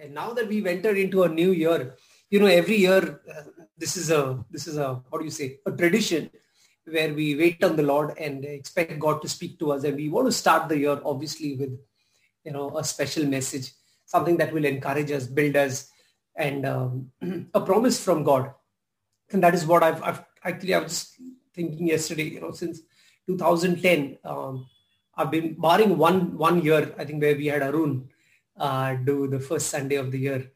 And now that we've entered into a new year, you know, every year, uh, this is a, this is a, what do you say, a tradition where we wait on the Lord and expect God to speak to us. And we want to start the year, obviously, with, you know, a special message, something that will encourage us, build us, and um, a promise from God. And that is what I've, I've actually, I was just thinking yesterday, you know, since 2010, um, I've been barring one, one year, I think where we had Arun uh, do the first Sunday of the year.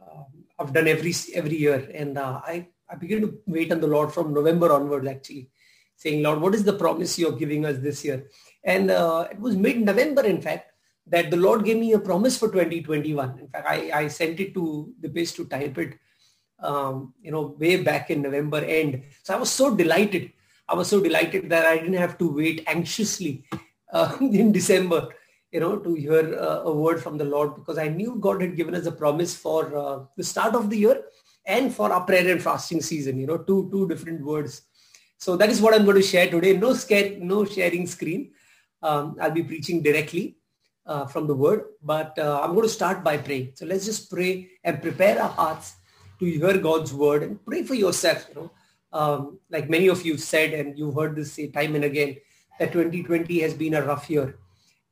Um, I've done every, every year. And uh, I, I began to wait on the Lord from November onward, actually saying, Lord, what is the promise you're giving us this year? And uh, it was mid-November, in fact, that the Lord gave me a promise for 2021. In fact, I, I sent it to the base to type it, um, you know, way back in November end. So I was so delighted. I was so delighted that I didn't have to wait anxiously uh, in December, you know, to hear uh, a word from the Lord because I knew God had given us a promise for uh, the start of the year and for our prayer and fasting season, you know, two, two different words. So that is what I'm going to share today. No scare, no sharing screen. Um, I'll be preaching directly uh, from the word, but uh, I'm going to start by praying. So let's just pray and prepare our hearts to hear God's word and pray for yourself. You know, um, like many of you said, and you've heard this say time and again, that 2020 has been a rough year,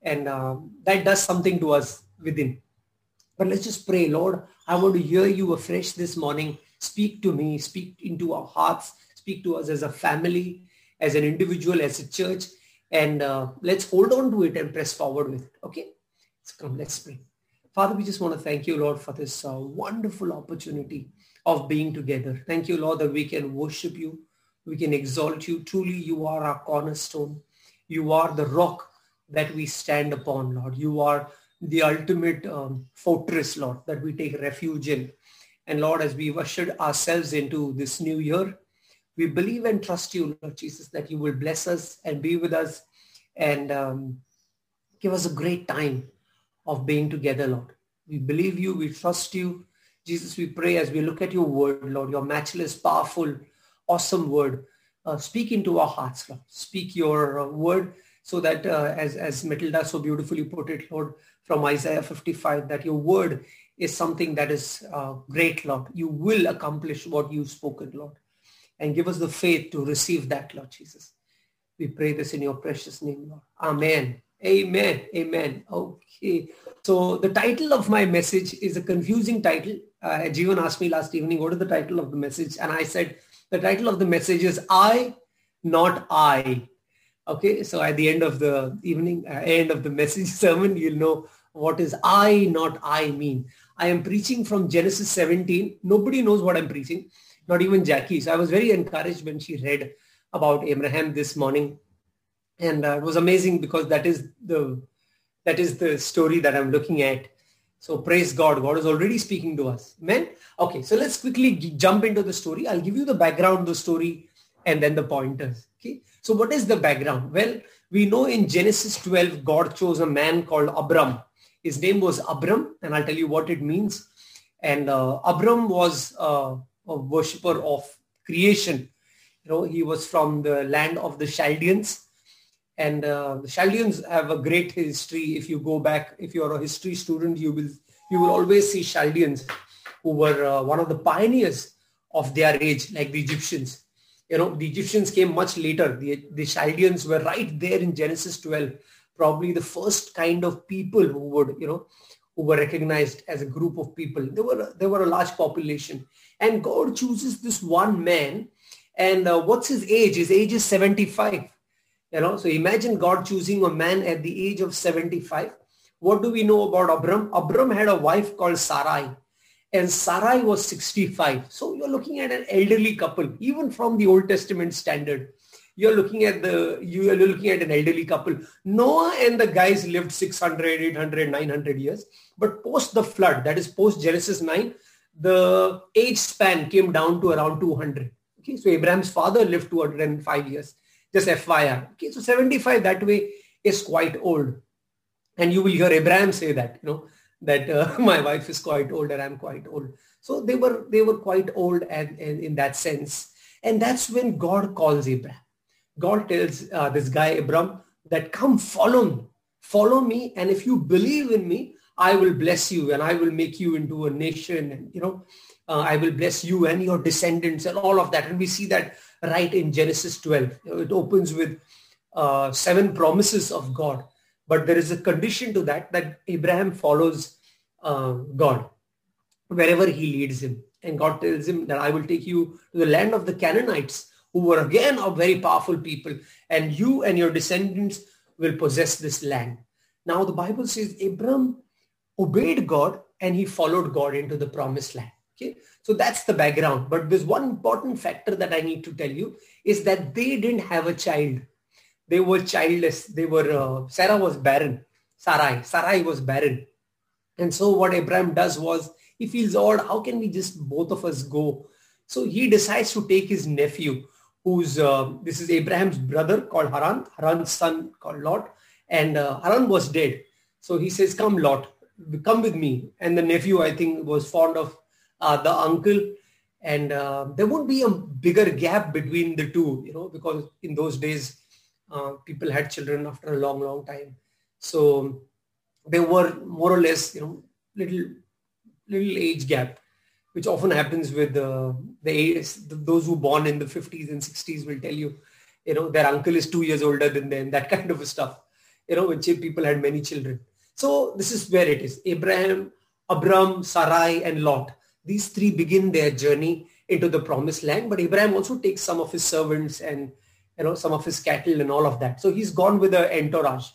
and um, that does something to us within. But let's just pray, Lord. I want to hear you afresh this morning. Speak to me. Speak into our hearts speak to us as a family, as an individual, as a church, and uh, let's hold on to it and press forward with it. Okay? So come, let's pray. Father, we just want to thank you, Lord, for this uh, wonderful opportunity of being together. Thank you, Lord, that we can worship you. We can exalt you. Truly, you are our cornerstone. You are the rock that we stand upon, Lord. You are the ultimate um, fortress, Lord, that we take refuge in. And Lord, as we've ushered ourselves into this new year, we believe and trust you, Lord Jesus, that you will bless us and be with us and um, give us a great time of being together, Lord. We believe you. We trust you. Jesus, we pray as we look at your word, Lord, your matchless, powerful, awesome word. Uh, speak into our hearts, Lord. Speak your uh, word so that uh, as, as Matilda so beautifully put it, Lord, from Isaiah 55, that your word is something that is uh, great, Lord. You will accomplish what you've spoken, Lord and give us the faith to receive that, Lord Jesus. We pray this in your precious name, Lord. Amen. Amen. Amen. Okay. So the title of my message is a confusing title. Uh, Jeevan asked me last evening, what is the title of the message? And I said, the title of the message is I, not I. Okay. So at the end of the evening, uh, end of the message sermon, you'll know what is I, not I mean. I am preaching from Genesis 17. Nobody knows what I'm preaching not even Jackie. So I was very encouraged when she read about Abraham this morning. And uh, it was amazing because that is the that is the story that I'm looking at. So praise God. God is already speaking to us. Amen. Okay, so let's quickly jump into the story. I'll give you the background, the story, and then the pointers. Okay. So what is the background? Well, we know in Genesis 12, God chose a man called Abram. His name was Abram, and I'll tell you what it means. And uh, Abram was uh, a worshipper of creation. You know, he was from the land of the Chaldeans. And uh, the Chaldeans have a great history. If you go back, if you're a history student, you will you will always see Chaldeans who were uh, one of the pioneers of their age, like the Egyptians. You know, the Egyptians came much later. The, the Chaldeans were right there in Genesis 12, probably the first kind of people who would, you know, who were recognized as a group of people. There were, there were a large population. And God chooses this one man. And uh, what's his age? His age is 75. You know, so imagine God choosing a man at the age of 75. What do we know about Abram? Abram had a wife called Sarai and Sarai was 65. So you're looking at an elderly couple, even from the Old Testament standard. You're looking at the you are looking at an elderly couple. Noah and the guys lived 600 800 900 years. But post the flood that is post genesis 9 the age span came down to around 200 okay so abraham's father lived 205 years. Just fyr okay so 75 that way is quite old. And you will hear abraham say that you know that uh, my wife is quite old and i'm quite old so they were they were quite old and, and in that sense and that's when god calls abraham God tells uh, this guy, Abram, that come follow me. Follow me. And if you believe in me, I will bless you and I will make you into a nation and, you know, uh, I will bless you and your descendants and all of that. And we see that right in Genesis 12. You know, it opens with uh, seven promises of God. But there is a condition to that, that Abraham follows uh, God wherever he leads him. And God tells him that I will take you to the land of the Canaanites, who were again a very powerful people. And you and your descendants will possess this land. Now the Bible says Abram obeyed God and he followed God into the promised land. Okay, so that's the background. But there's one important factor that I need to tell you is that they didn't have a child. They were childless. They were, uh, Sarah was barren. Sarai, Sarai was barren. And so what Abraham does was he feels odd. How can we just both of us go? So he decides to take his nephew, who's, uh, this is Abraham's brother called Haran, Haran's son called Lot. And uh, Haran was dead. So he says, come Lot, come with me. And the nephew, I think, was fond of uh, the uncle. And uh, there would be a bigger gap between the two, you know, because in those days, uh, people had children after a long, long time. So they were more or less, you know, little, little age gap, which often happens with uh, the those who born in the 50s and 60s will tell you, you know, their uncle is two years older than them, that kind of stuff, you know, when people had many children. So this is where it is. Abraham, Abram, Sarai, and Lot. These three begin their journey into the promised land. But Abraham also takes some of his servants and you know some of his cattle and all of that. So he's gone with an entourage.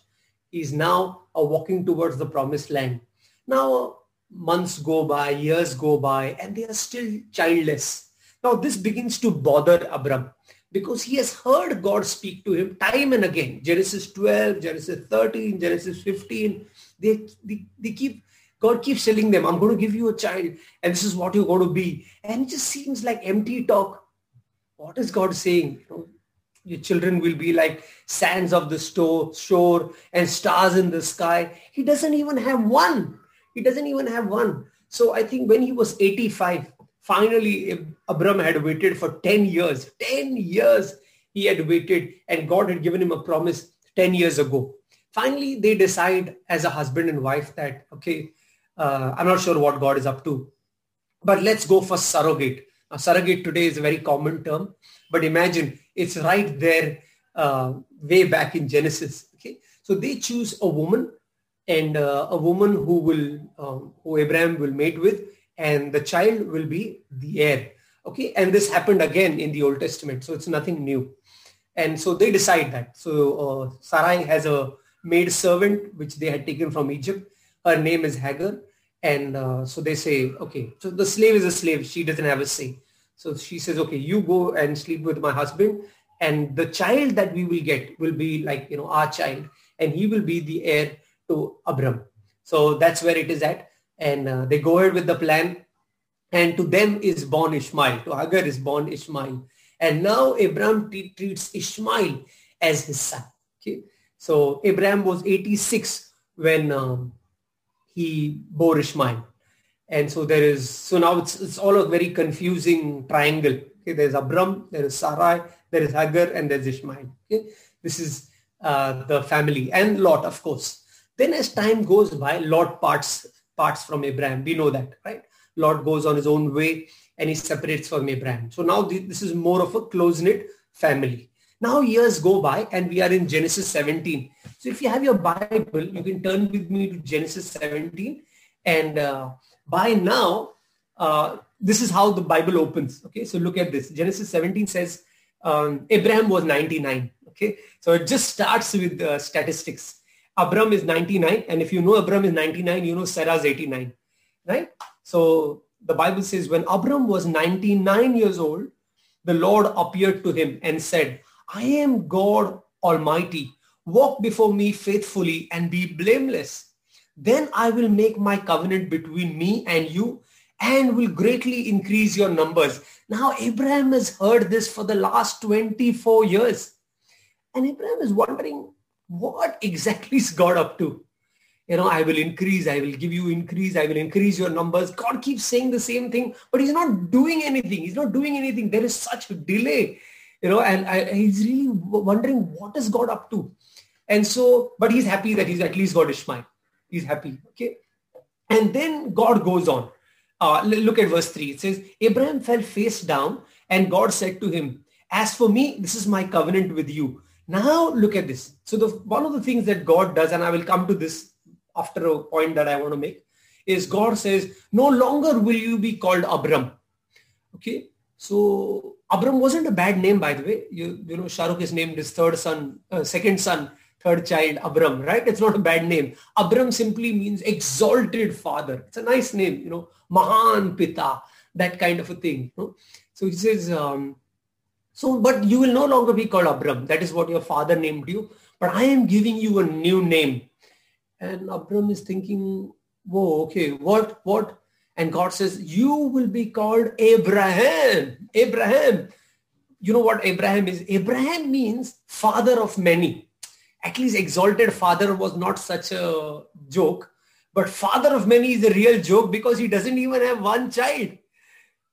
He's now uh, walking towards the promised land. Now months go by, years go by, and they are still childless. Now this begins to bother Abram because he has heard God speak to him time and again. Genesis 12, Genesis 13, Genesis 15. They, they, they keep, God keeps telling them, I'm going to give you a child and this is what you're going to be. And it just seems like empty talk. What is God saying? You know, your children will be like sands of the store, shore and stars in the sky. He doesn't even have one. He doesn't even have one. So I think when he was 85, finally Abram had waited for 10 years. 10 years he had waited and God had given him a promise 10 years ago finally they decide as a husband and wife that, okay, uh, I'm not sure what God is up to, but let's go for surrogate. Now, surrogate today is a very common term, but imagine it's right there uh, way back in Genesis. Okay, so they choose a woman and uh, a woman who will um, who Abraham will mate with, and the child will be the heir. Okay, and this happened again in the Old Testament, so it's nothing new. And so they decide that. So uh, Sarai has a maid servant, which they had taken from Egypt. Her name is Hagar. And uh, so they say, okay, so the slave is a slave. She doesn't have a say. So she says, okay, you go and sleep with my husband. And the child that we will get will be like, you know, our child. And he will be the heir to Abram. So that's where it is at. And uh, they go ahead with the plan. And to them is born Ishmael. To Hagar is born Ishmael. And now Abram treats Ishmael as his son. Okay. So Abraham was 86 when um, he bore Ishmael. And so there is, so now it's, it's all a very confusing triangle. Okay, there's Abram, there is Sarai, there is Hagar, and there's Ishmael. Okay, this is uh, the family and Lot, of course. Then as time goes by, Lot parts parts from Abraham. We know that, right? Lot goes on his own way and he separates from Abraham. So now this is more of a close-knit family. Now years go by and we are in Genesis 17. So if you have your Bible, you can turn with me to Genesis 17. And uh, by now, uh, this is how the Bible opens. Okay, so look at this. Genesis 17 says um, Abraham was 99. Okay, so it just starts with uh, statistics. Abram is 99. And if you know Abram is 99, you know Sarah's 89. Right? So the Bible says when Abram was 99 years old, the Lord appeared to him and said, I am God Almighty. Walk before me faithfully and be blameless. Then I will make my covenant between me and you and will greatly increase your numbers. Now Abraham has heard this for the last 24 years. And Abraham is wondering, what exactly is God up to? You know, I will increase, I will give you increase, I will increase your numbers. God keeps saying the same thing, but he's not doing anything. He's not doing anything. There is such a delay you know, and I, he's really wondering what is God up to. And so, but he's happy that he's at least got Ishmael. He's happy. Okay. And then God goes on. Uh, look at verse 3. It says, Abraham fell face down and God said to him, as for me, this is my covenant with you. Now look at this. So the, one of the things that God does, and I will come to this after a point that I want to make, is God says, no longer will you be called Abram. Okay. So Abram wasn't a bad name, by the way. You, you know, Shahrukh is named his third son, uh, second son, third child, Abram, right? It's not a bad name. Abram simply means exalted father. It's a nice name, you know, Mahan Pita, that kind of a thing. You know? So he says, um, so, but you will no longer be called Abram. That is what your father named you. But I am giving you a new name. And Abram is thinking, whoa, okay, what, what? And God says, you will be called Abraham. Abraham. You know what Abraham is? Abraham means father of many. At least exalted father was not such a joke. But father of many is a real joke because he doesn't even have one child.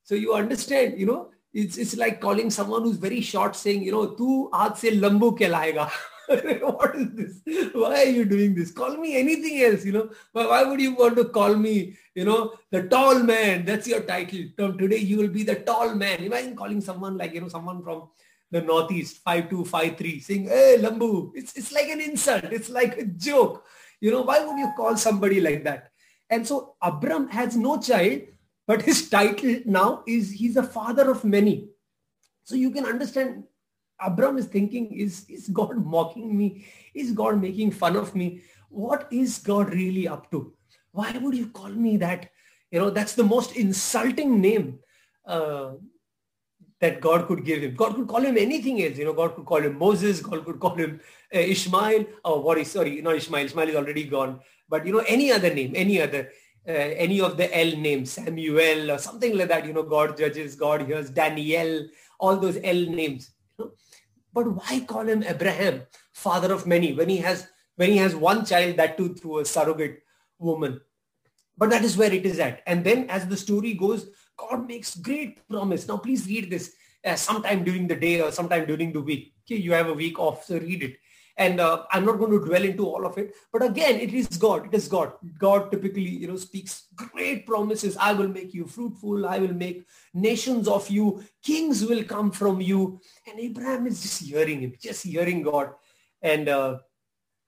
So you understand, you know, it's it's like calling someone who's very short saying, you know, tu aaj se lambu kehlayega. what is this? Why are you doing this? Call me anything else, you know. Why would you want to call me, you know, the tall man? That's your title. From today, you will be the tall man. Imagine calling someone like, you know, someone from the Northeast, five two, five three, saying, hey, Lambu. It's, it's like an insult. It's like a joke. You know, why would you call somebody like that? And so Abram has no child, but his title now is he's a father of many. So you can understand Abram is thinking, is, is God mocking me? Is God making fun of me? What is God really up to? Why would you call me that? You know, that's the most insulting name uh, that God could give him. God could call him anything else. You know, God could call him Moses. God could call him uh, Ishmael. Oh, what is, sorry, not Ishmael. Ishmael is already gone. But, you know, any other name, any other, uh, any of the L names, Samuel or something like that. You know, God judges, God hears, Daniel, all those L names. But why call him Abraham, father of many, when he has when he has one child, that too through a surrogate woman? But that is where it is at. And then as the story goes, God makes great promise. Now please read this uh, sometime during the day or sometime during the week. Okay, you have a week off, so read it. And uh, I'm not going to dwell into all of it. But again, it is God. It is God. God typically, you know, speaks great promises. I will make you fruitful. I will make nations of you. Kings will come from you. And Abraham is just hearing him, just hearing God. And uh,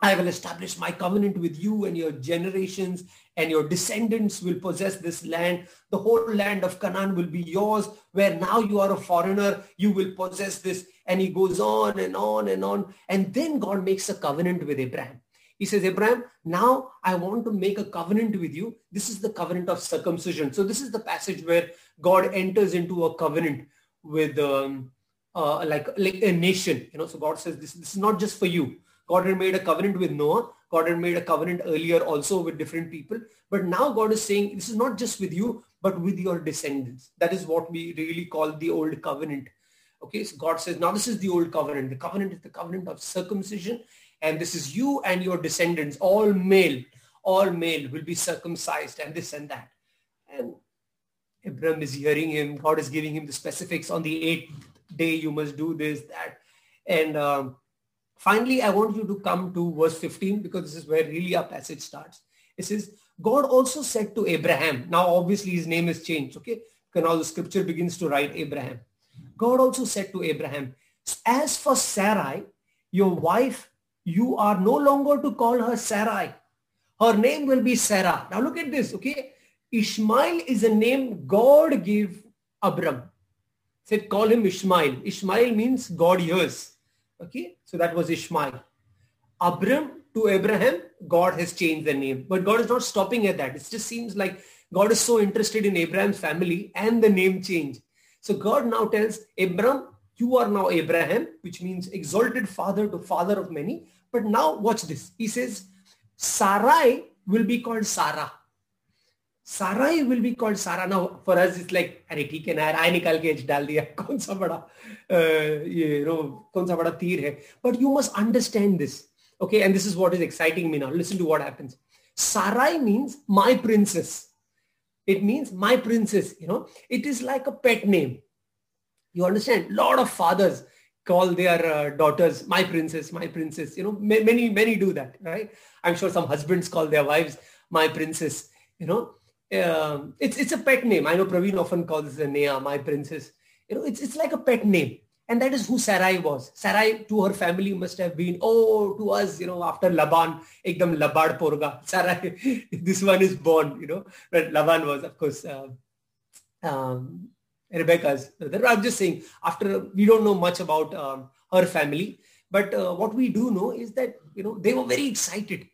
I will establish my covenant with you and your generations and your descendants will possess this land. The whole land of Canaan will be yours where now you are a foreigner. You will possess this. And he goes on and on and on. And then God makes a covenant with Abraham. He says, Abraham, now I want to make a covenant with you. This is the covenant of circumcision. So this is the passage where God enters into a covenant with um, uh, like, like a nation. You know, so God says, this, this is not just for you God had made a covenant with Noah. God had made a covenant earlier also with different people. But now God is saying, this is not just with you, but with your descendants. That is what we really call the old covenant. Okay, so God says, now this is the old covenant. The covenant is the covenant of circumcision. And this is you and your descendants, all male, all male will be circumcised and this and that. And Abraham is hearing him. God is giving him the specifics on the eighth day. You must do this, that. And um, Finally, I want you to come to verse 15 because this is where really our passage starts. It says, God also said to Abraham, now obviously his name is changed, okay? Because now the scripture begins to write Abraham. God also said to Abraham, as for Sarai, your wife, you are no longer to call her Sarai. Her name will be Sarah. Now look at this, okay? Ishmael is a name God gave Abram. Said call him Ishmael. Ishmael means God hears. Okay, so that was Ishmael. Abram to Abraham, God has changed the name. But God is not stopping at that. It just seems like God is so interested in Abraham's family and the name change. So God now tells Abram, you are now Abraham, which means exalted father to father of many. But now watch this. He says, Sarai will be called Sarah. Sarai will be called Sarah. Now for us it's like अरे ठीक है ना यार आय निकाल के H डाल दिया कौन सा बड़ा ये नो कौन सा बड़ा तीर है but you must understand this okay and this is what is exciting me now listen to what happens Sarai means my princess it means my princess you know it is like a pet name you understand a lot of fathers call their uh, daughters my princess my princess you know many many do that right i'm sure some husbands call their wives my princess You know, It's it's a pet name. I know Praveen often calls Nea my princess. You know, it's it's like a pet name. And that is who Sarai was. Sarai to her family must have been, oh, to us, you know, after Laban, ekdam labad porga. Sarai, this one is born, you know. But Laban was, of course, uh, um, Rebecca's. I'm just saying, after, we don't know much about um, her family. But uh, what we do know is that, you know, they were very excited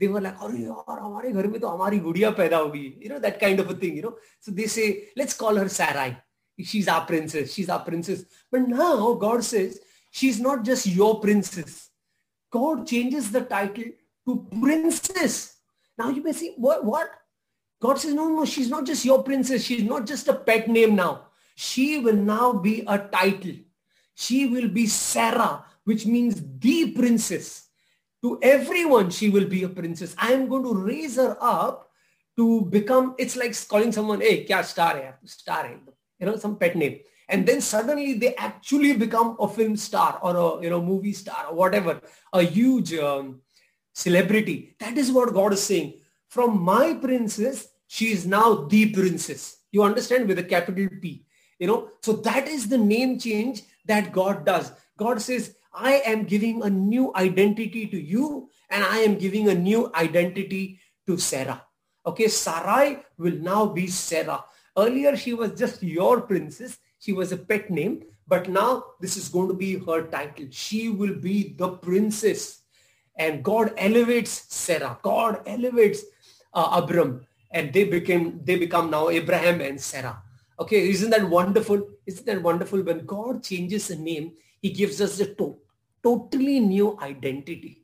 They were like, अरे यार हमारे घर में तो हमारी गुड़िया पैदा होगी you know that kind of a thing you know so they say let's call her Sarai she's our princess she's our princess but now God says she's not just your princess God changes the title to princess now you may say what what God says no no she's not just your princess she's not just a pet name now she will now be a title she will be Sarah which means the princess To everyone, she will be a princess. I am going to raise her up to become, it's like calling someone, hey, kya star hai? Star hai. You know, some pet name. And then suddenly they actually become a film star or a, you know, movie star or whatever, a huge um, celebrity. That is what God is saying. From my princess, she is now the princess. You understand with a capital P. You know, so that is the name change that God does. God says, I am giving a new identity to you and I am giving a new identity to Sarah. Okay, Sarai will now be Sarah. Earlier, she was just your princess. She was a pet name. But now this is going to be her title. She will be the princess. And God elevates Sarah. God elevates uh, Abram. And they became they become now Abraham and Sarah. Okay, isn't that wonderful? Isn't that wonderful? When God changes a name, he gives us the to- totally new identity.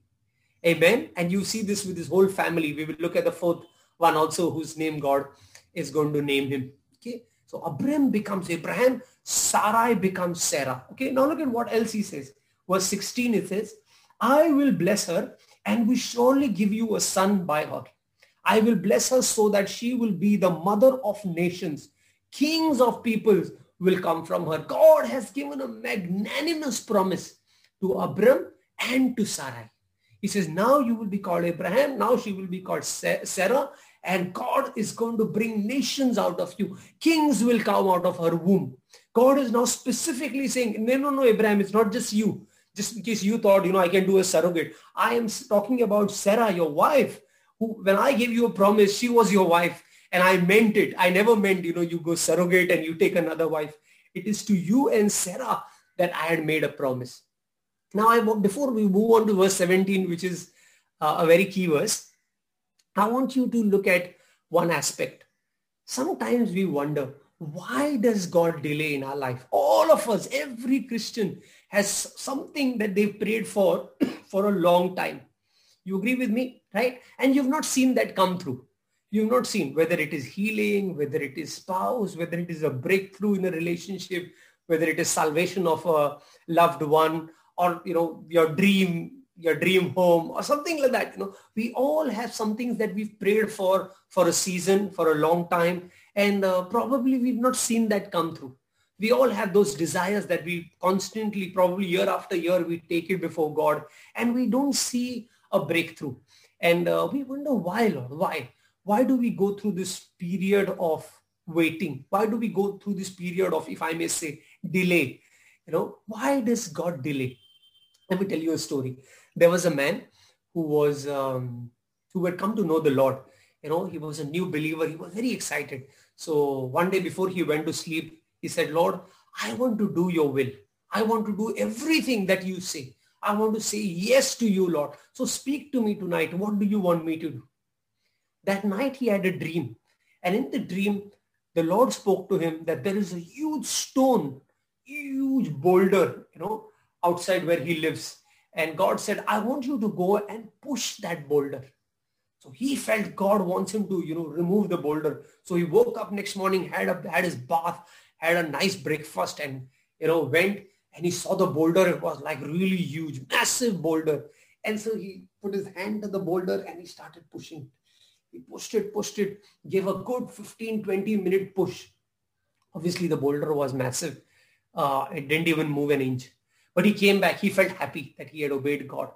Amen. And you see this with his whole family. We will look at the fourth one also whose name God is going to name him. Okay. So Abraham becomes Abraham. Sarai becomes Sarah. Okay. Now look at what else he says. Verse 16 it says, I will bless her and will surely give you a son by her. I will bless her so that she will be the mother of nations. Kings of peoples will come from her. God has given a magnanimous promise to Abram and to Sarai. He says, now you will be called Abraham. Now she will be called Sarah. And God is going to bring nations out of you. Kings will come out of her womb. God is now specifically saying, no, no, no, Abraham, it's not just you. Just in case you thought, you know, I can do a surrogate. I am talking about Sarah, your wife, who, when I gave you a promise, she was your wife. And I meant it. I never meant, you know, you go surrogate and you take another wife. It is to you and Sarah that I had made a promise. Now, I before we move on to verse 17, which is uh, a very key verse, I want you to look at one aspect. Sometimes we wonder, why does God delay in our life? All of us, every Christian has something that they've prayed for for a long time. You agree with me, right? And you've not seen that come through. You've not seen whether it is healing, whether it is spouse, whether it is a breakthrough in a relationship, whether it is salvation of a loved one, or you know your dream your dream home or something like that you know. We all have some things that we've prayed for for a season for a long time and uh, probably we've not seen that come through. We all have those desires that we constantly probably year after year we take it before god and we don't see a breakthrough. And uh, we wonder why lord why? Why do we go through this period of waiting? Why do we go through this period of if i may say delay? You know why does god delay let me tell you a story. There was a man who was um, who had come to know the Lord. You know, he was a new believer. He was very excited. So one day before he went to sleep, he said, Lord, I want to do your will. I want to do everything that you say. I want to say yes to you, Lord. So speak to me tonight. What do you want me to do? That night he had a dream. And in the dream, the Lord spoke to him that there is a huge stone, huge boulder, you know, outside where he lives. And God said, I want you to go and push that boulder. So he felt God wants him to, you know, remove the boulder. So he woke up next morning, had a, had his bath, had a nice breakfast and, you know, went and he saw the boulder. It was like really huge, massive boulder. And so he put his hand to the boulder and he started pushing. He pushed it, pushed it, gave a good 15, 20 minute push. Obviously the boulder was massive. Uh, it didn't even move an inch. But he came back. He felt happy that he had obeyed God.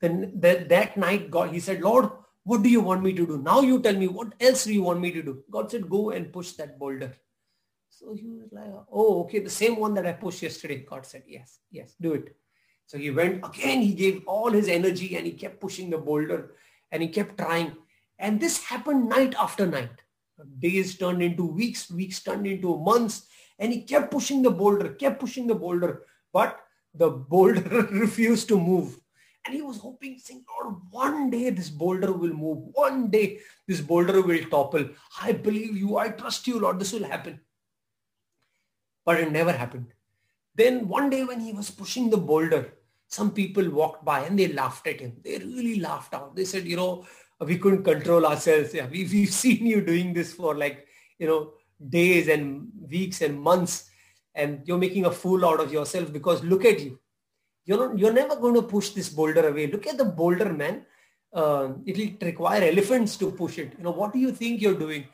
Then that, that night, God, he said, Lord, what do you want me to do? Now you tell me, what else do you want me to do? God said, go and push that boulder. So he was like, oh, okay, the same one that I pushed yesterday. God said, yes, yes, do it. So he went again, he gave all his energy and he kept pushing the boulder and he kept trying. And this happened night after night. Days turned into weeks, weeks turned into months. And he kept pushing the boulder, kept pushing the boulder. But the boulder refused to move. And he was hoping, saying, Lord, one day this boulder will move. One day this boulder will topple. I believe you. I trust you, Lord. This will happen. But it never happened. Then one day when he was pushing the boulder, some people walked by and they laughed at him. They really laughed out. They said, you know, we couldn't control ourselves. Yeah, we, we've seen you doing this for like, you know, days and weeks and months and you're making a fool out of yourself because look at you you're not, you're never going to push this boulder away. Look at the boulder, man. Uh, it'll require elephants to push it. You know, what do you think you're doing?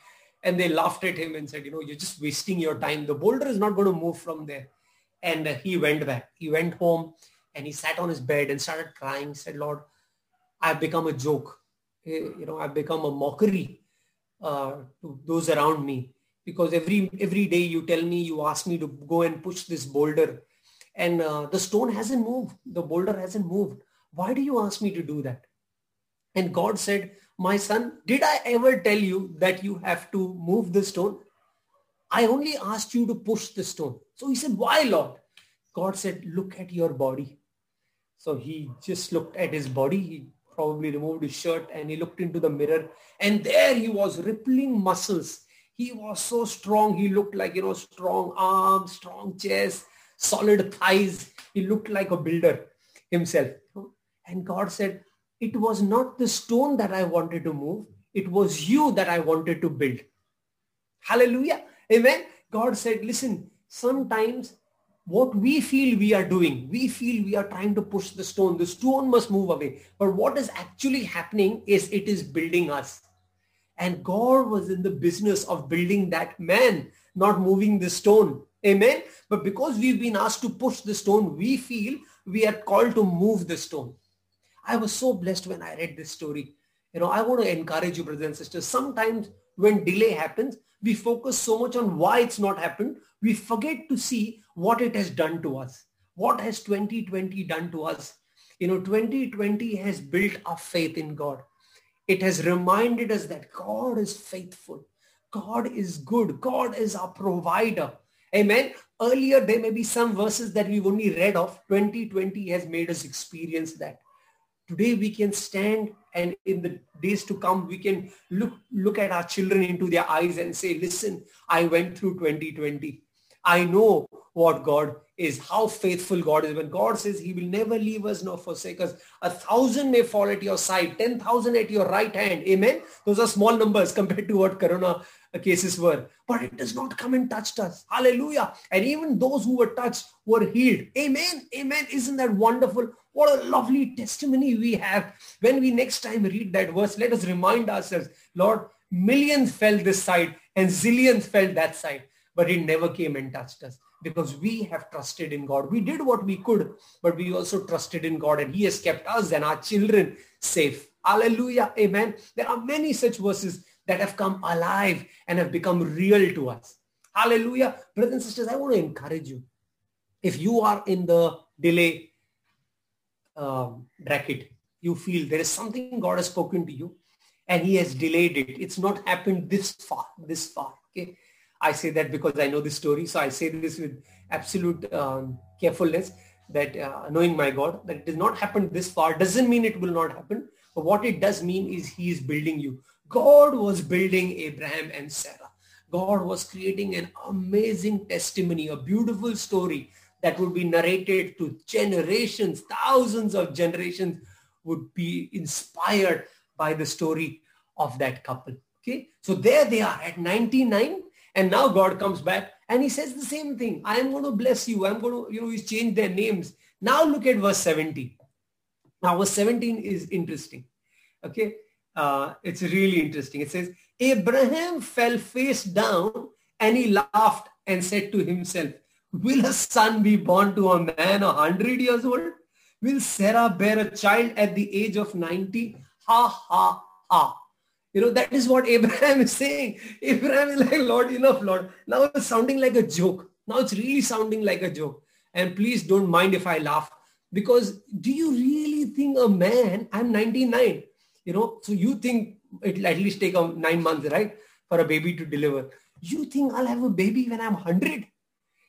And they laughed at him and said, you know, you're just wasting your time. The boulder is not going to move from there. And he went back. He went home and he sat on his bed and started crying. He said, Lord, I've become a joke. Eh, you know, I've become a mockery uh, to those around me because every every day you tell me, you ask me to go and push this boulder and uh, the stone hasn't moved. The boulder hasn't moved. Why do you ask me to do that? And God said, my son, did I ever tell you that you have to move the stone? I only asked you to push the stone. So he said, why Lord? God said, look at your body. So he just looked at his body. He probably removed his shirt and he looked into the mirror and there he was rippling muscles. He was so strong. He looked like, you know, strong arms, strong chest, solid thighs. He looked like a builder himself. And God said, it was not the stone that I wanted to move. It was you that I wanted to build. Hallelujah. Amen. God said, listen, sometimes what we feel we are doing, we feel we are trying to push the stone. The stone must move away. But what is actually happening is it is building us. And God was in the business of building that man, not moving the stone. Amen. But because we've been asked to push the stone, we feel we are called to move the stone. I was so blessed when I read this story. You know, I want to encourage you, brothers and sisters. Sometimes when delay happens, we focus so much on why it's not happened. We forget to see what it has done to us. What has 2020 done to us? You know, 2020 has built our faith in God. It has reminded us that God is faithful. God is good. God is our provider. Amen. Earlier, there may be some verses that we've only read of. 2020 has made us experience that. Today we can stand and in the days to come, we can look, look at our children into their eyes and say, listen, I went through 2020. I know what God is, how faithful God is. When God says he will never leave us nor forsake us, a thousand may fall at your side, 10,000 at your right hand. Amen. Those are small numbers compared to what Corona cases were. But it does not come and touched us. Hallelujah. And even those who were touched were healed. Amen. Amen. Isn't that wonderful? What a lovely testimony we have. When we next time read that verse, let us remind ourselves, Lord, millions fell this side and zillions fell that side, but it never came and touched us because we have trusted in God. We did what we could, but we also trusted in God and he has kept us and our children safe. Hallelujah. Amen. There are many such verses that have come alive and have become real to us. Hallelujah. Brothers and sisters, I want to encourage you. If you are in the delay um, bracket, you feel there is something God has spoken to you and he has delayed it. It's not happened this far, this far. Okay. I say that because I know the story. So I say this with absolute um, carefulness that uh, knowing my God, that it has not happened this far doesn't mean it will not happen. But what it does mean is he is building you. God was building Abraham and Sarah. God was creating an amazing testimony, a beautiful story that would be narrated to generations, thousands of generations would be inspired by the story of that couple. Okay. So there they are at 99 and now God comes back and he says the same thing. I am going to bless you. I'm going to, you know, he's changed their names. Now look at verse 17. Now verse 17 is interesting. Okay uh, it's really interesting. It says, Abraham fell face down and he laughed and said to himself, will a son be born to a man a hundred years old? Will Sarah bear a child at the age of 90? Ha, ha, ha. You know, that is what Abraham is saying. Abraham is like, Lord, enough, Lord. Now it's sounding like a joke. Now it's really sounding like a joke. And please don't mind if I laugh. Because do you really think a man, I'm 99, you know, so you think it'll at least take a nine months, right? For a baby to deliver. You think I'll have a baby when I'm 100?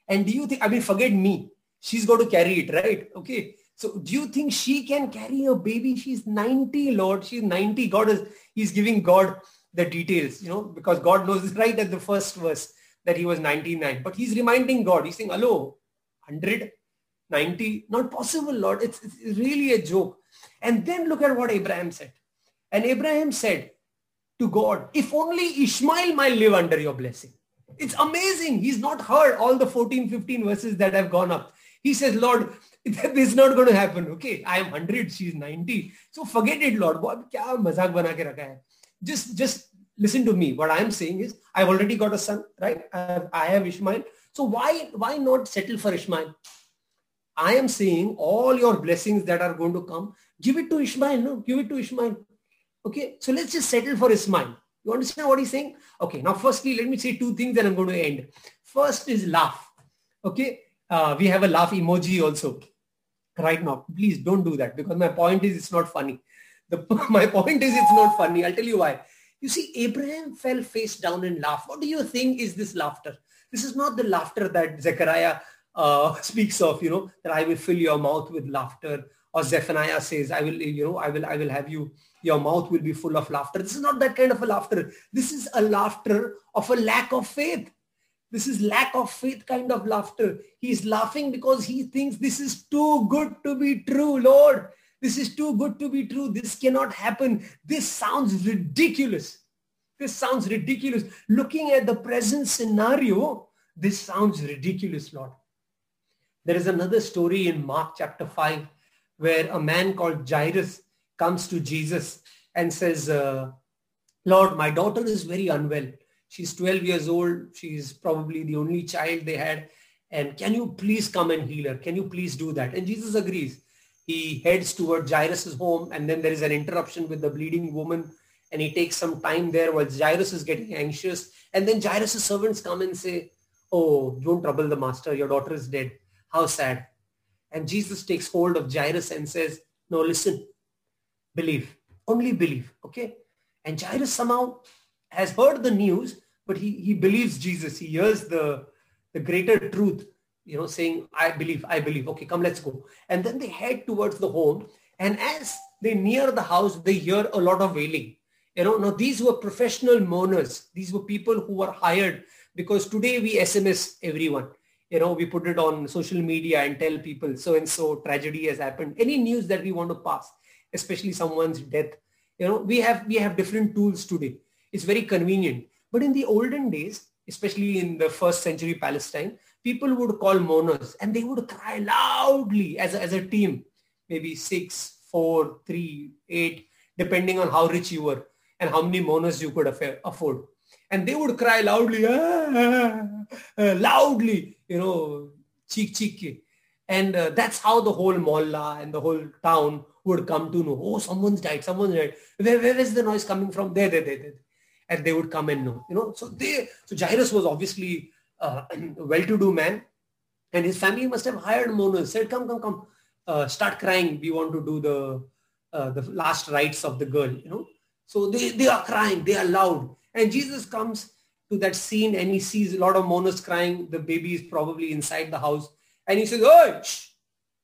And do you think, I mean, forget me. She's got to carry it, right? Okay. So do you think she can carry a baby? She's 90, Lord. She's 90. God is, he's giving God the details, you know, because God knows right at the first verse that he was 99. But he's reminding God. He's saying, hello, 100, 90, not possible, Lord. It's, it's really a joke. And then look at what Abraham said. And Abraham said to God, if only Ishmael might live under your blessing. It's amazing. He's not heard all the 14, 15 verses that have gone up. He says, Lord, this is not going to happen. Okay, I am 100, she's 90. So forget it, Lord. kya mazak bana ke rakha hai? Just, just listen to me. What I am saying is, I've already got a son, right? I have, Ishmael. So why, why not settle for Ishmael? I am saying all your blessings that are going to come, give it to Ishmael. No, give it to Ishmael. Okay, so let's just settle for Ishmael. You understand what he's saying? Okay, now firstly, let me say two things and I'm going to end. First is laugh. Okay, uh, we have a laugh emoji also right now. Please don't do that because my point is it's not funny. The, my point is it's not funny. I'll tell you why. You see, Abraham fell face down and laughed. What do you think is this laughter? This is not the laughter that Zechariah uh, speaks of, you know, that I will fill your mouth with laughter. Or Zephaniah says, I will, you know, I will, I will have you, your mouth will be full of laughter. This is not that kind of a laughter. This is a laughter of a lack of faith. This is lack of faith kind of laughter. He's laughing because he thinks this is too good to be true, Lord. This is too good to be true. This cannot happen. This sounds ridiculous. This sounds ridiculous. Looking at the present scenario, this sounds ridiculous, Lord. There is another story in Mark chapter 5 where a man called Jairus comes to Jesus and says, uh, Lord, my daughter is very unwell. She's 12 years old. She's probably the only child they had. And can you please come and heal her? Can you please do that? And Jesus agrees. He heads toward Jairus' home and then there is an interruption with the bleeding woman and he takes some time there while Jairus is getting anxious. And then Jairus' servants come and say, oh, don't trouble the master. Your daughter is dead. How sad. And Jesus takes hold of Jairus and says, no, listen, believe, only believe. Okay. And Jairus somehow has heard the news, but he, he believes Jesus. He hears the, the greater truth, you know, saying, I believe, I believe. Okay, come, let's go. And then they head towards the home. And as they near the house, they hear a lot of wailing. You know, now these were professional mourners. These were people who were hired because today we SMS everyone you know, we put it on social media and tell people so and so tragedy has happened. Any news that we want to pass, especially someone's death, you know, we have we have different tools today. It's very convenient. But in the olden days, especially in the first century Palestine, people would call mourners and they would cry loudly as a, as a team, maybe six, four, three, eight, depending on how rich you were and how many mourners you could afford and they would cry loudly, ah, ah, loudly, you know, cheek cheek. And uh, that's how the whole mohalla and the whole town would come to know, oh, someone's died, someone's died. Where, where is the noise coming from? There, there, there, there. And they would come and know, you know. So they, so Jairus was obviously uh, a well-to-do man and his family must have hired mourners, said, come, come, come, uh, start crying. We want to do the, uh, the last rites of the girl, you know. So they, they are crying, they are loud. And Jesus comes to that scene and he sees a lot of mourners crying. The baby is probably inside the house. And he says, oh, shh,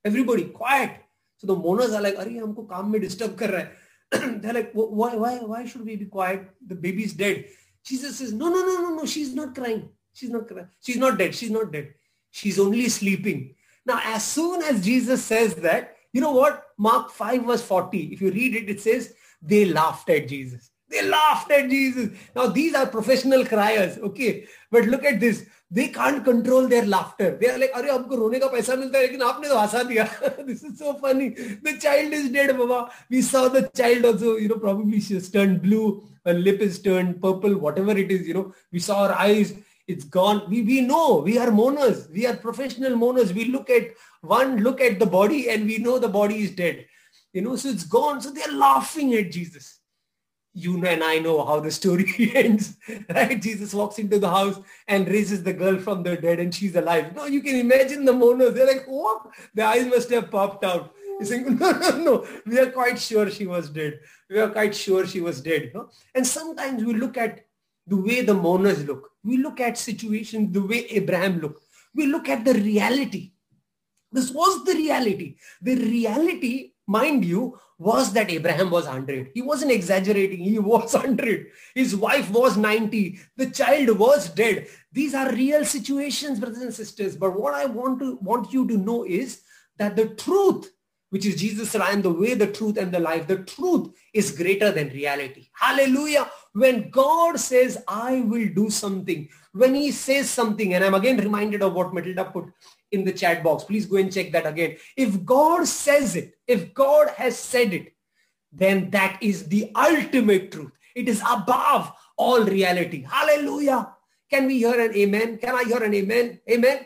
everybody quiet. So the mourners are like, mein disturb kar raha They're like, why, why, why should we be quiet? The baby is dead. Jesus says, no, no, no, no, no, she's not crying. She's not crying. She's not dead. She's not dead. She's only sleeping. Now, as soon as Jesus says that, you know what? Mark 5 verse 40, if you read it, it says, they laughed at Jesus. They laughed at Jesus. Now these are professional criers, okay? But look at this. They can't control their laughter. They are like, अरे हमको रोने का पैसा मिलता है लेकिन आपने तो हंसा दिया. this is so funny. The child is dead, Baba. We saw the child also, you know, probably she's turned blue. Her lip is turned purple, whatever it is, you know. We saw her eyes. It's gone. We, we know we are mourners. We are professional mourners. We look at one look at the body and we know the body is dead. You know, so it's gone. So they're laughing at Jesus. you and I know how the story ends, right? Jesus walks into the house and raises the girl from the dead and she's alive. No, you can imagine the mourners. They're like, what? The eyes must have popped out. He's saying, no, no, no. We are quite sure she was dead. We are quite sure she was dead. No? And sometimes we look at the way the mourners look. We look at situations the way Abraham looked. We look at the reality. This was the reality. The reality, mind you, was that Abraham was 100. He wasn't exaggerating. He was 100. His wife was 90. The child was dead. These are real situations, brothers and sisters. But what I want to want you to know is that the truth, which is Jesus I am the way, the truth, and the life. The truth is greater than reality. Hallelujah. When God says, I will do something, when he says something, and I'm again reminded of what Matilda put in the chat box. Please go and check that again. If God says it, if God has said it, then that is the ultimate truth. It is above all reality. Hallelujah. Can we hear an amen? Can I hear an amen? Amen.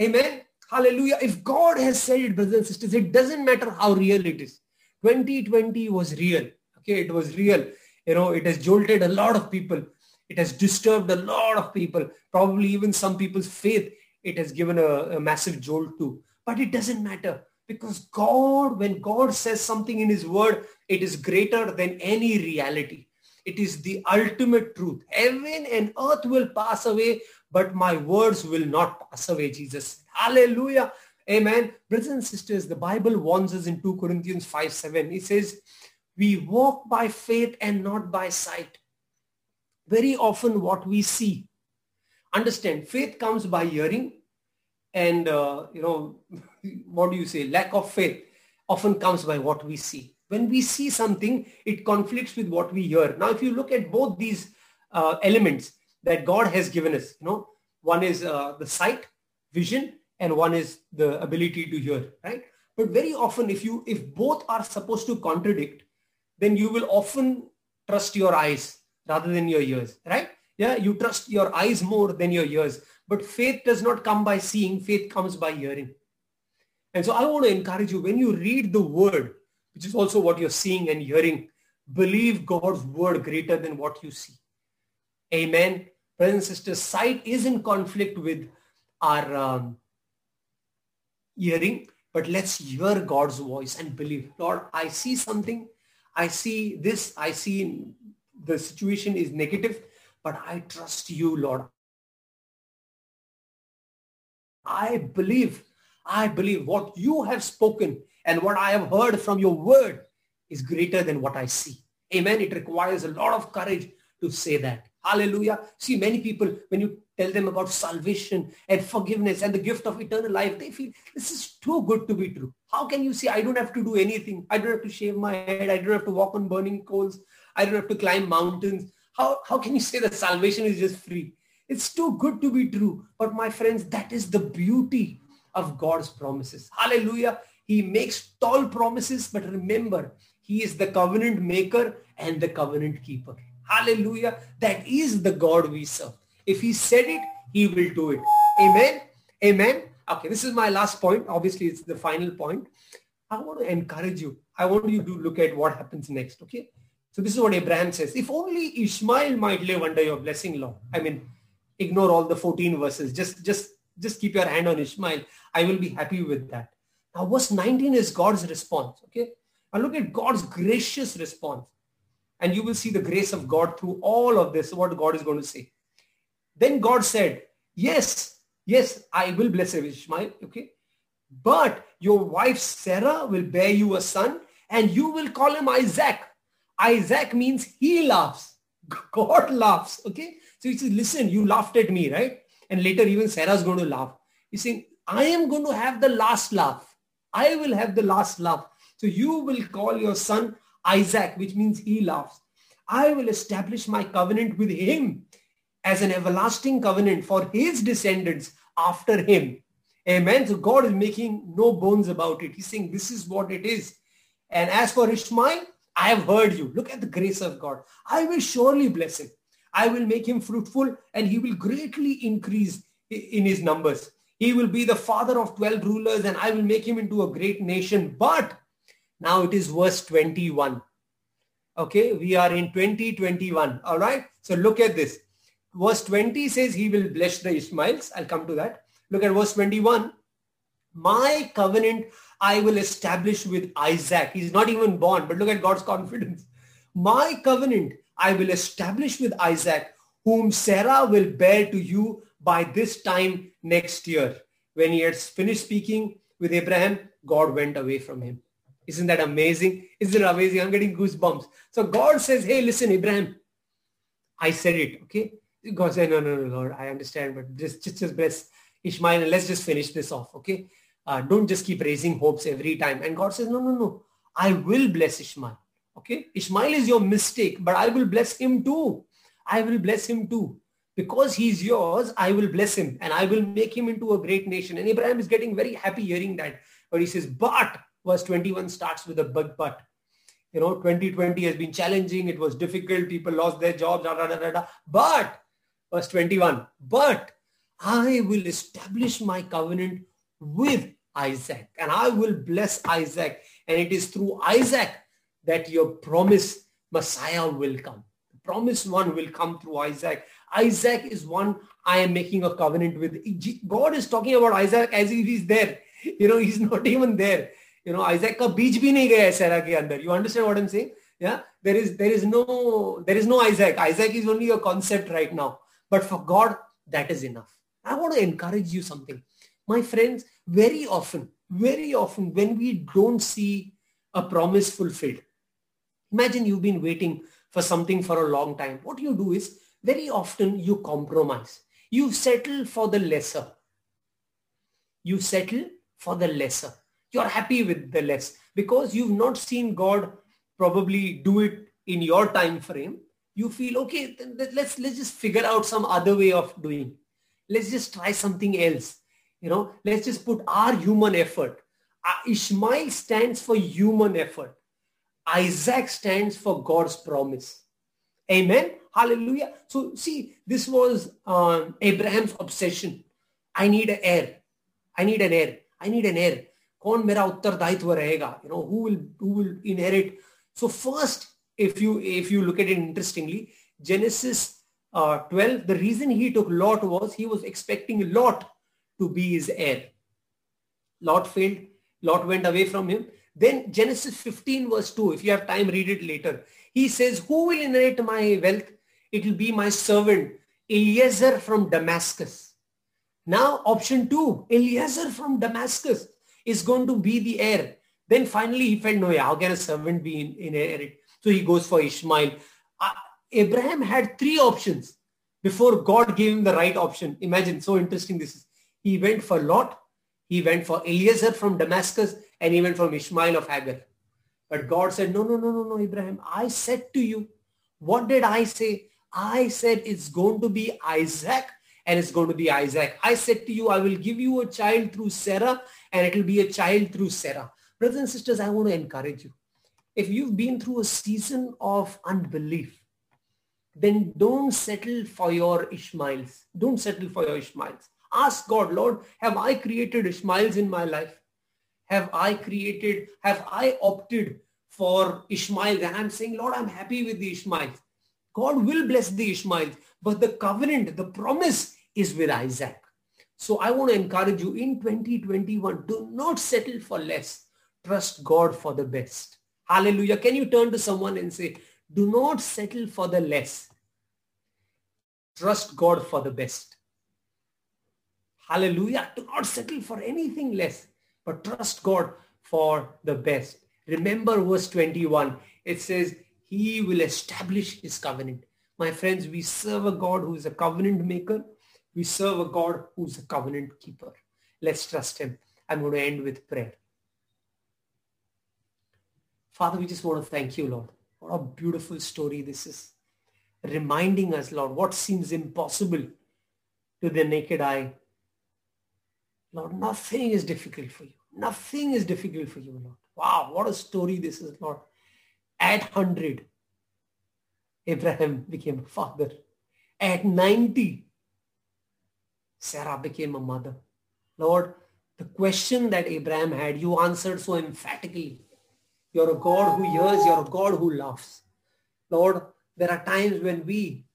Amen. Hallelujah. If God has said it, brothers and sisters, it doesn't matter how real it is. 2020 was real. Okay, it was real. You know, it has jolted a lot of people. It has disturbed a lot of people, probably even some people's faith it has given a, a massive jolt to. But it doesn't matter because God, when God says something in his word, it is greater than any reality. It is the ultimate truth. Heaven and earth will pass away, but my words will not pass away, Jesus. Hallelujah. Amen. Brothers and sisters, the Bible warns us in 2 Corinthians 5, 7. It says, we walk by faith and not by sight. Very often what we see understand faith comes by hearing and uh, you know what do you say lack of faith often comes by what we see. When we see something it conflicts with what we hear. Now if you look at both these uh, elements that god has given us you know one is uh, the sight vision and one is the ability to hear right? But very often if you if both are supposed to contradict then you will often trust your eyes rather than your ears right yeah, you trust your eyes more than your ears. But faith does not come by seeing, faith comes by hearing. And so I want to encourage you, when you read the word, which is also what you're seeing and hearing, believe God's word greater than what you see. Amen. Brothers and sisters, sight is in conflict with our um, hearing, but let's hear God's voice and believe. Lord, I see something. I see this. I see the situation is negative but I trust you, Lord. I believe, I believe what you have spoken and what I have heard from your word is greater than what I see. Amen. It requires a lot of courage to say that. Hallelujah. See, many people, when you tell them about salvation and forgiveness and the gift of eternal life, they feel this is too good to be true. How can you say, I don't have to do anything. I don't have to shave my head. I don't have to walk on burning coals. I don't have to climb mountains. How, how can you say that salvation is just free? It's too good to be true. But my friends, that is the beauty of God's promises. Hallelujah. He makes tall promises, but remember, he is the covenant maker and the covenant keeper. Hallelujah. That is the God we serve. If he said it, he will do it. Amen. Amen. Okay, this is my last point. Obviously, it's the final point. I want to encourage you. I want you to look at what happens next. Okay. So this is what Abraham says. If only Ishmael might live under your blessing, Lord. I mean, ignore all the 14 verses. Just, just, just keep your hand on Ishmael. I will be happy with that. Now, verse 19 is God's response. Okay. Now look at God's gracious response. And you will see the grace of God through all of this, what God is going to say. Then God said, yes, yes, I will bless Ishmael. Okay. But your wife Sarah will bear you a son and you will call him Isaac Isaac means he laughs. God laughs. Okay. So he says, listen, you laughed at me, right? And later even Sarah's going to laugh. He's saying, I am going to have the last laugh. I will have the last laugh. So you will call your son Isaac, which means he laughs. I will establish my covenant with him as an everlasting covenant for his descendants after him. Amen. So God is making no bones about it. He's saying this is what it is. And as for Ishmael, I have heard you. Look at the grace of God. I will surely bless him. I will make him fruitful and he will greatly increase in his numbers. He will be the father of 12 rulers and I will make him into a great nation. But now it is verse 21. Okay, we are in 2021. All right. So look at this. Verse 20 says he will bless the Ishmaels. I'll come to that. Look at verse 21. My covenant I will establish with Isaac. He's not even born, but look at God's confidence. My covenant I will establish with Isaac, whom Sarah will bear to you by this time next year. When he had finished speaking with Abraham, God went away from him. Isn't that amazing? Isn't it amazing? I'm getting goosebumps. So God says, hey, listen, Abraham, I said it, okay? God said, no, no, no, Lord, I understand, but just, just, just bless Ishmael and let's just finish this off, okay? Uh, don't just keep raising hopes every time. And God says, no, no, no, I will bless Ishmael, okay? Ishmael is your mistake, but I will bless him too. I will bless him too. Because he's yours, I will bless him and I will make him into a great nation. And Abraham is getting very happy hearing that. But he says, but verse 21 starts with a big but. You know, 2020 has been challenging. It was difficult. People lost their jobs. Da, da, da, da, But, verse 21, but I will establish my covenant with Isaac and I will bless Isaac. And it is through Isaac that your promised Messiah will come. The promised one will come through Isaac. Isaac is one I am making a covenant with. God is talking about Isaac as if he's there. You know, he's not even there. You know, Isaac ka beach bhi nahi gaya Sarah ke andar. You understand what I'm saying? Yeah. There is, there is no, there is no Isaac. Isaac is only a concept right now. But for God, that is enough. I want to encourage you something. My friends, very often, very often when we don't see a promise fulfilled, imagine you've been waiting for something for a long time. What you do is very often you compromise. You settle for the lesser. You settle for the lesser you're happy with the less because you've not seen God probably do it in your time frame. You feel, okay, let's, let's just figure out some other way of doing. Let's just try something else. You know, let's just put our human effort. Uh, Ishmael stands for human effort. Isaac stands for God's promise. Amen. Hallelujah. So see, this was um, Abraham's obsession. I need an heir. I need an heir. I need an heir. कौन मेरा उत्तरदायित्व रहेगा you know who will who will inherit so first if you if you look at it interestingly genesis uh, 12 the reason he took lot was he was expecting lot to be his heir lot failed lot went away from him then genesis 15 verse 2 if you have time read it later he says who will inherit my wealth it will be my servant eliezer from damascus now option 2 eliezer from damascus is going to be the heir. Then finally he felt, no, yeah, how can a servant be in, inherit? So he goes for Ishmael. Uh, Abraham had three options before God gave him the right option. Imagine, so interesting this is. He went for Lot, he went for Eliezer from Damascus, and he went from Ishmael of Hagar. But God said, no, no, no, no, no, Abraham, I said to you, what did I say? I said it's going to be Isaac and it's going to be Isaac. I said to you, I will give you a child through Sarah and it will be a child through Sarah. Brothers and sisters, I want to encourage you. If you've been through a season of unbelief, then don't settle for your Ishmaels. Don't settle for your Ishmaels. Ask God, Lord, have I created Ishmaels in my life? Have I created, have I opted for Ishmael? And I'm saying, Lord, I'm happy with the Ishmaels. God will bless the Ishmaels, but the covenant, the promise is with Isaac. So I want to encourage you in 2021, do not settle for less. Trust God for the best. Hallelujah. Can you turn to someone and say, do not settle for the less. Trust God for the best. Hallelujah. Do not settle for anything less, but trust God for the best. Remember verse 21. It says, he will establish his covenant. My friends, we serve a God who is a covenant maker we serve a God who's a covenant keeper. Let's trust him. I'm going to end with prayer. Father, we just want to thank you, Lord. What a beautiful story this is. Reminding us, Lord, what seems impossible to the naked eye. Lord, nothing is difficult for you. Nothing is difficult for you, Lord. Wow, what a story this is, Lord. At 100, Abraham became a father. At 90, Sarah became a mother. Lord, the question that Abraham had, you answered so emphatically. You're a God who hears, you're a God who laughs. Lord, there are times when we,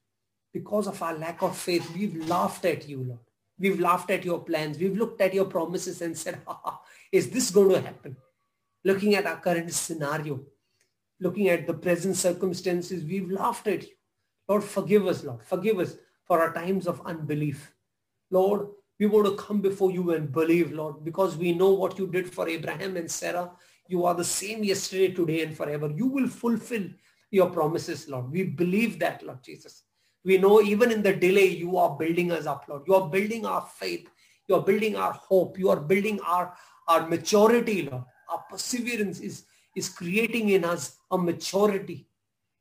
because of our lack of faith, we've laughed at you, Lord. We've laughed at your plans. We've looked at your promises and said, is this going to happen? Looking at our current scenario, looking at the present circumstances, we've laughed at you. Lord, forgive us, Lord. Forgive us for our times of unbelief. Lord, we want to come before you and believe, Lord, because we know what you did for Abraham and Sarah. You are the same yesterday, today, and forever. You will fulfill your promises, Lord. We believe that, Lord Jesus. We know even in the delay, you are building us up, Lord. You are building our faith. You are building our hope. You are building our, our maturity, Lord. Our perseverance is, is creating in us a maturity.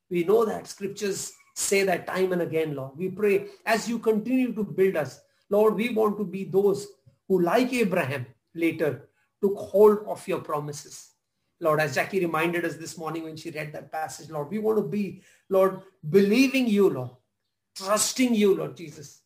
We know that scriptures say that time and again, Lord. We pray as you continue to build us, Lord, we want to be those who, like Abraham later, took hold of your promises. Lord, as Jackie reminded us this morning when she read that passage, Lord, we want to be, Lord, believing you, Lord, trusting you, Lord Jesus.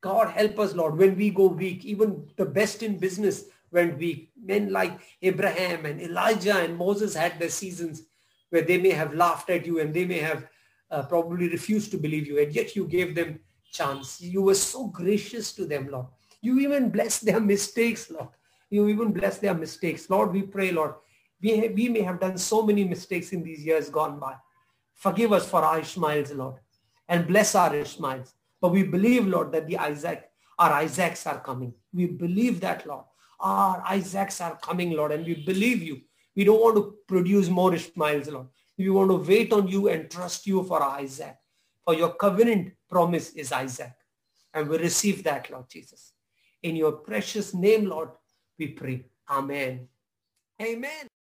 God help us, Lord, when we go weak, even the best in business went weak. Men like Abraham and Elijah and Moses had their seasons where they may have laughed at you and they may have uh, probably refused to believe you, and yet you gave them chance. You were so gracious to them, Lord. You even blessed their mistakes, Lord. You even blessed their mistakes. Lord, we pray, Lord, we, we may have done so many mistakes in these years gone by. Forgive us for our Ishmaels, Lord, and bless our Ishmaels. But we believe, Lord, that the Isaac, our Isaacs are coming. We believe that, Lord. Our Isaacs are coming, Lord, and we believe you. We don't want to produce more Ishmaels, Lord. We want to wait on you and trust you for Isaac. For your covenant promise is Isaac. And we receive that, Lord Jesus. In your precious name, Lord, we pray. Amen. Amen.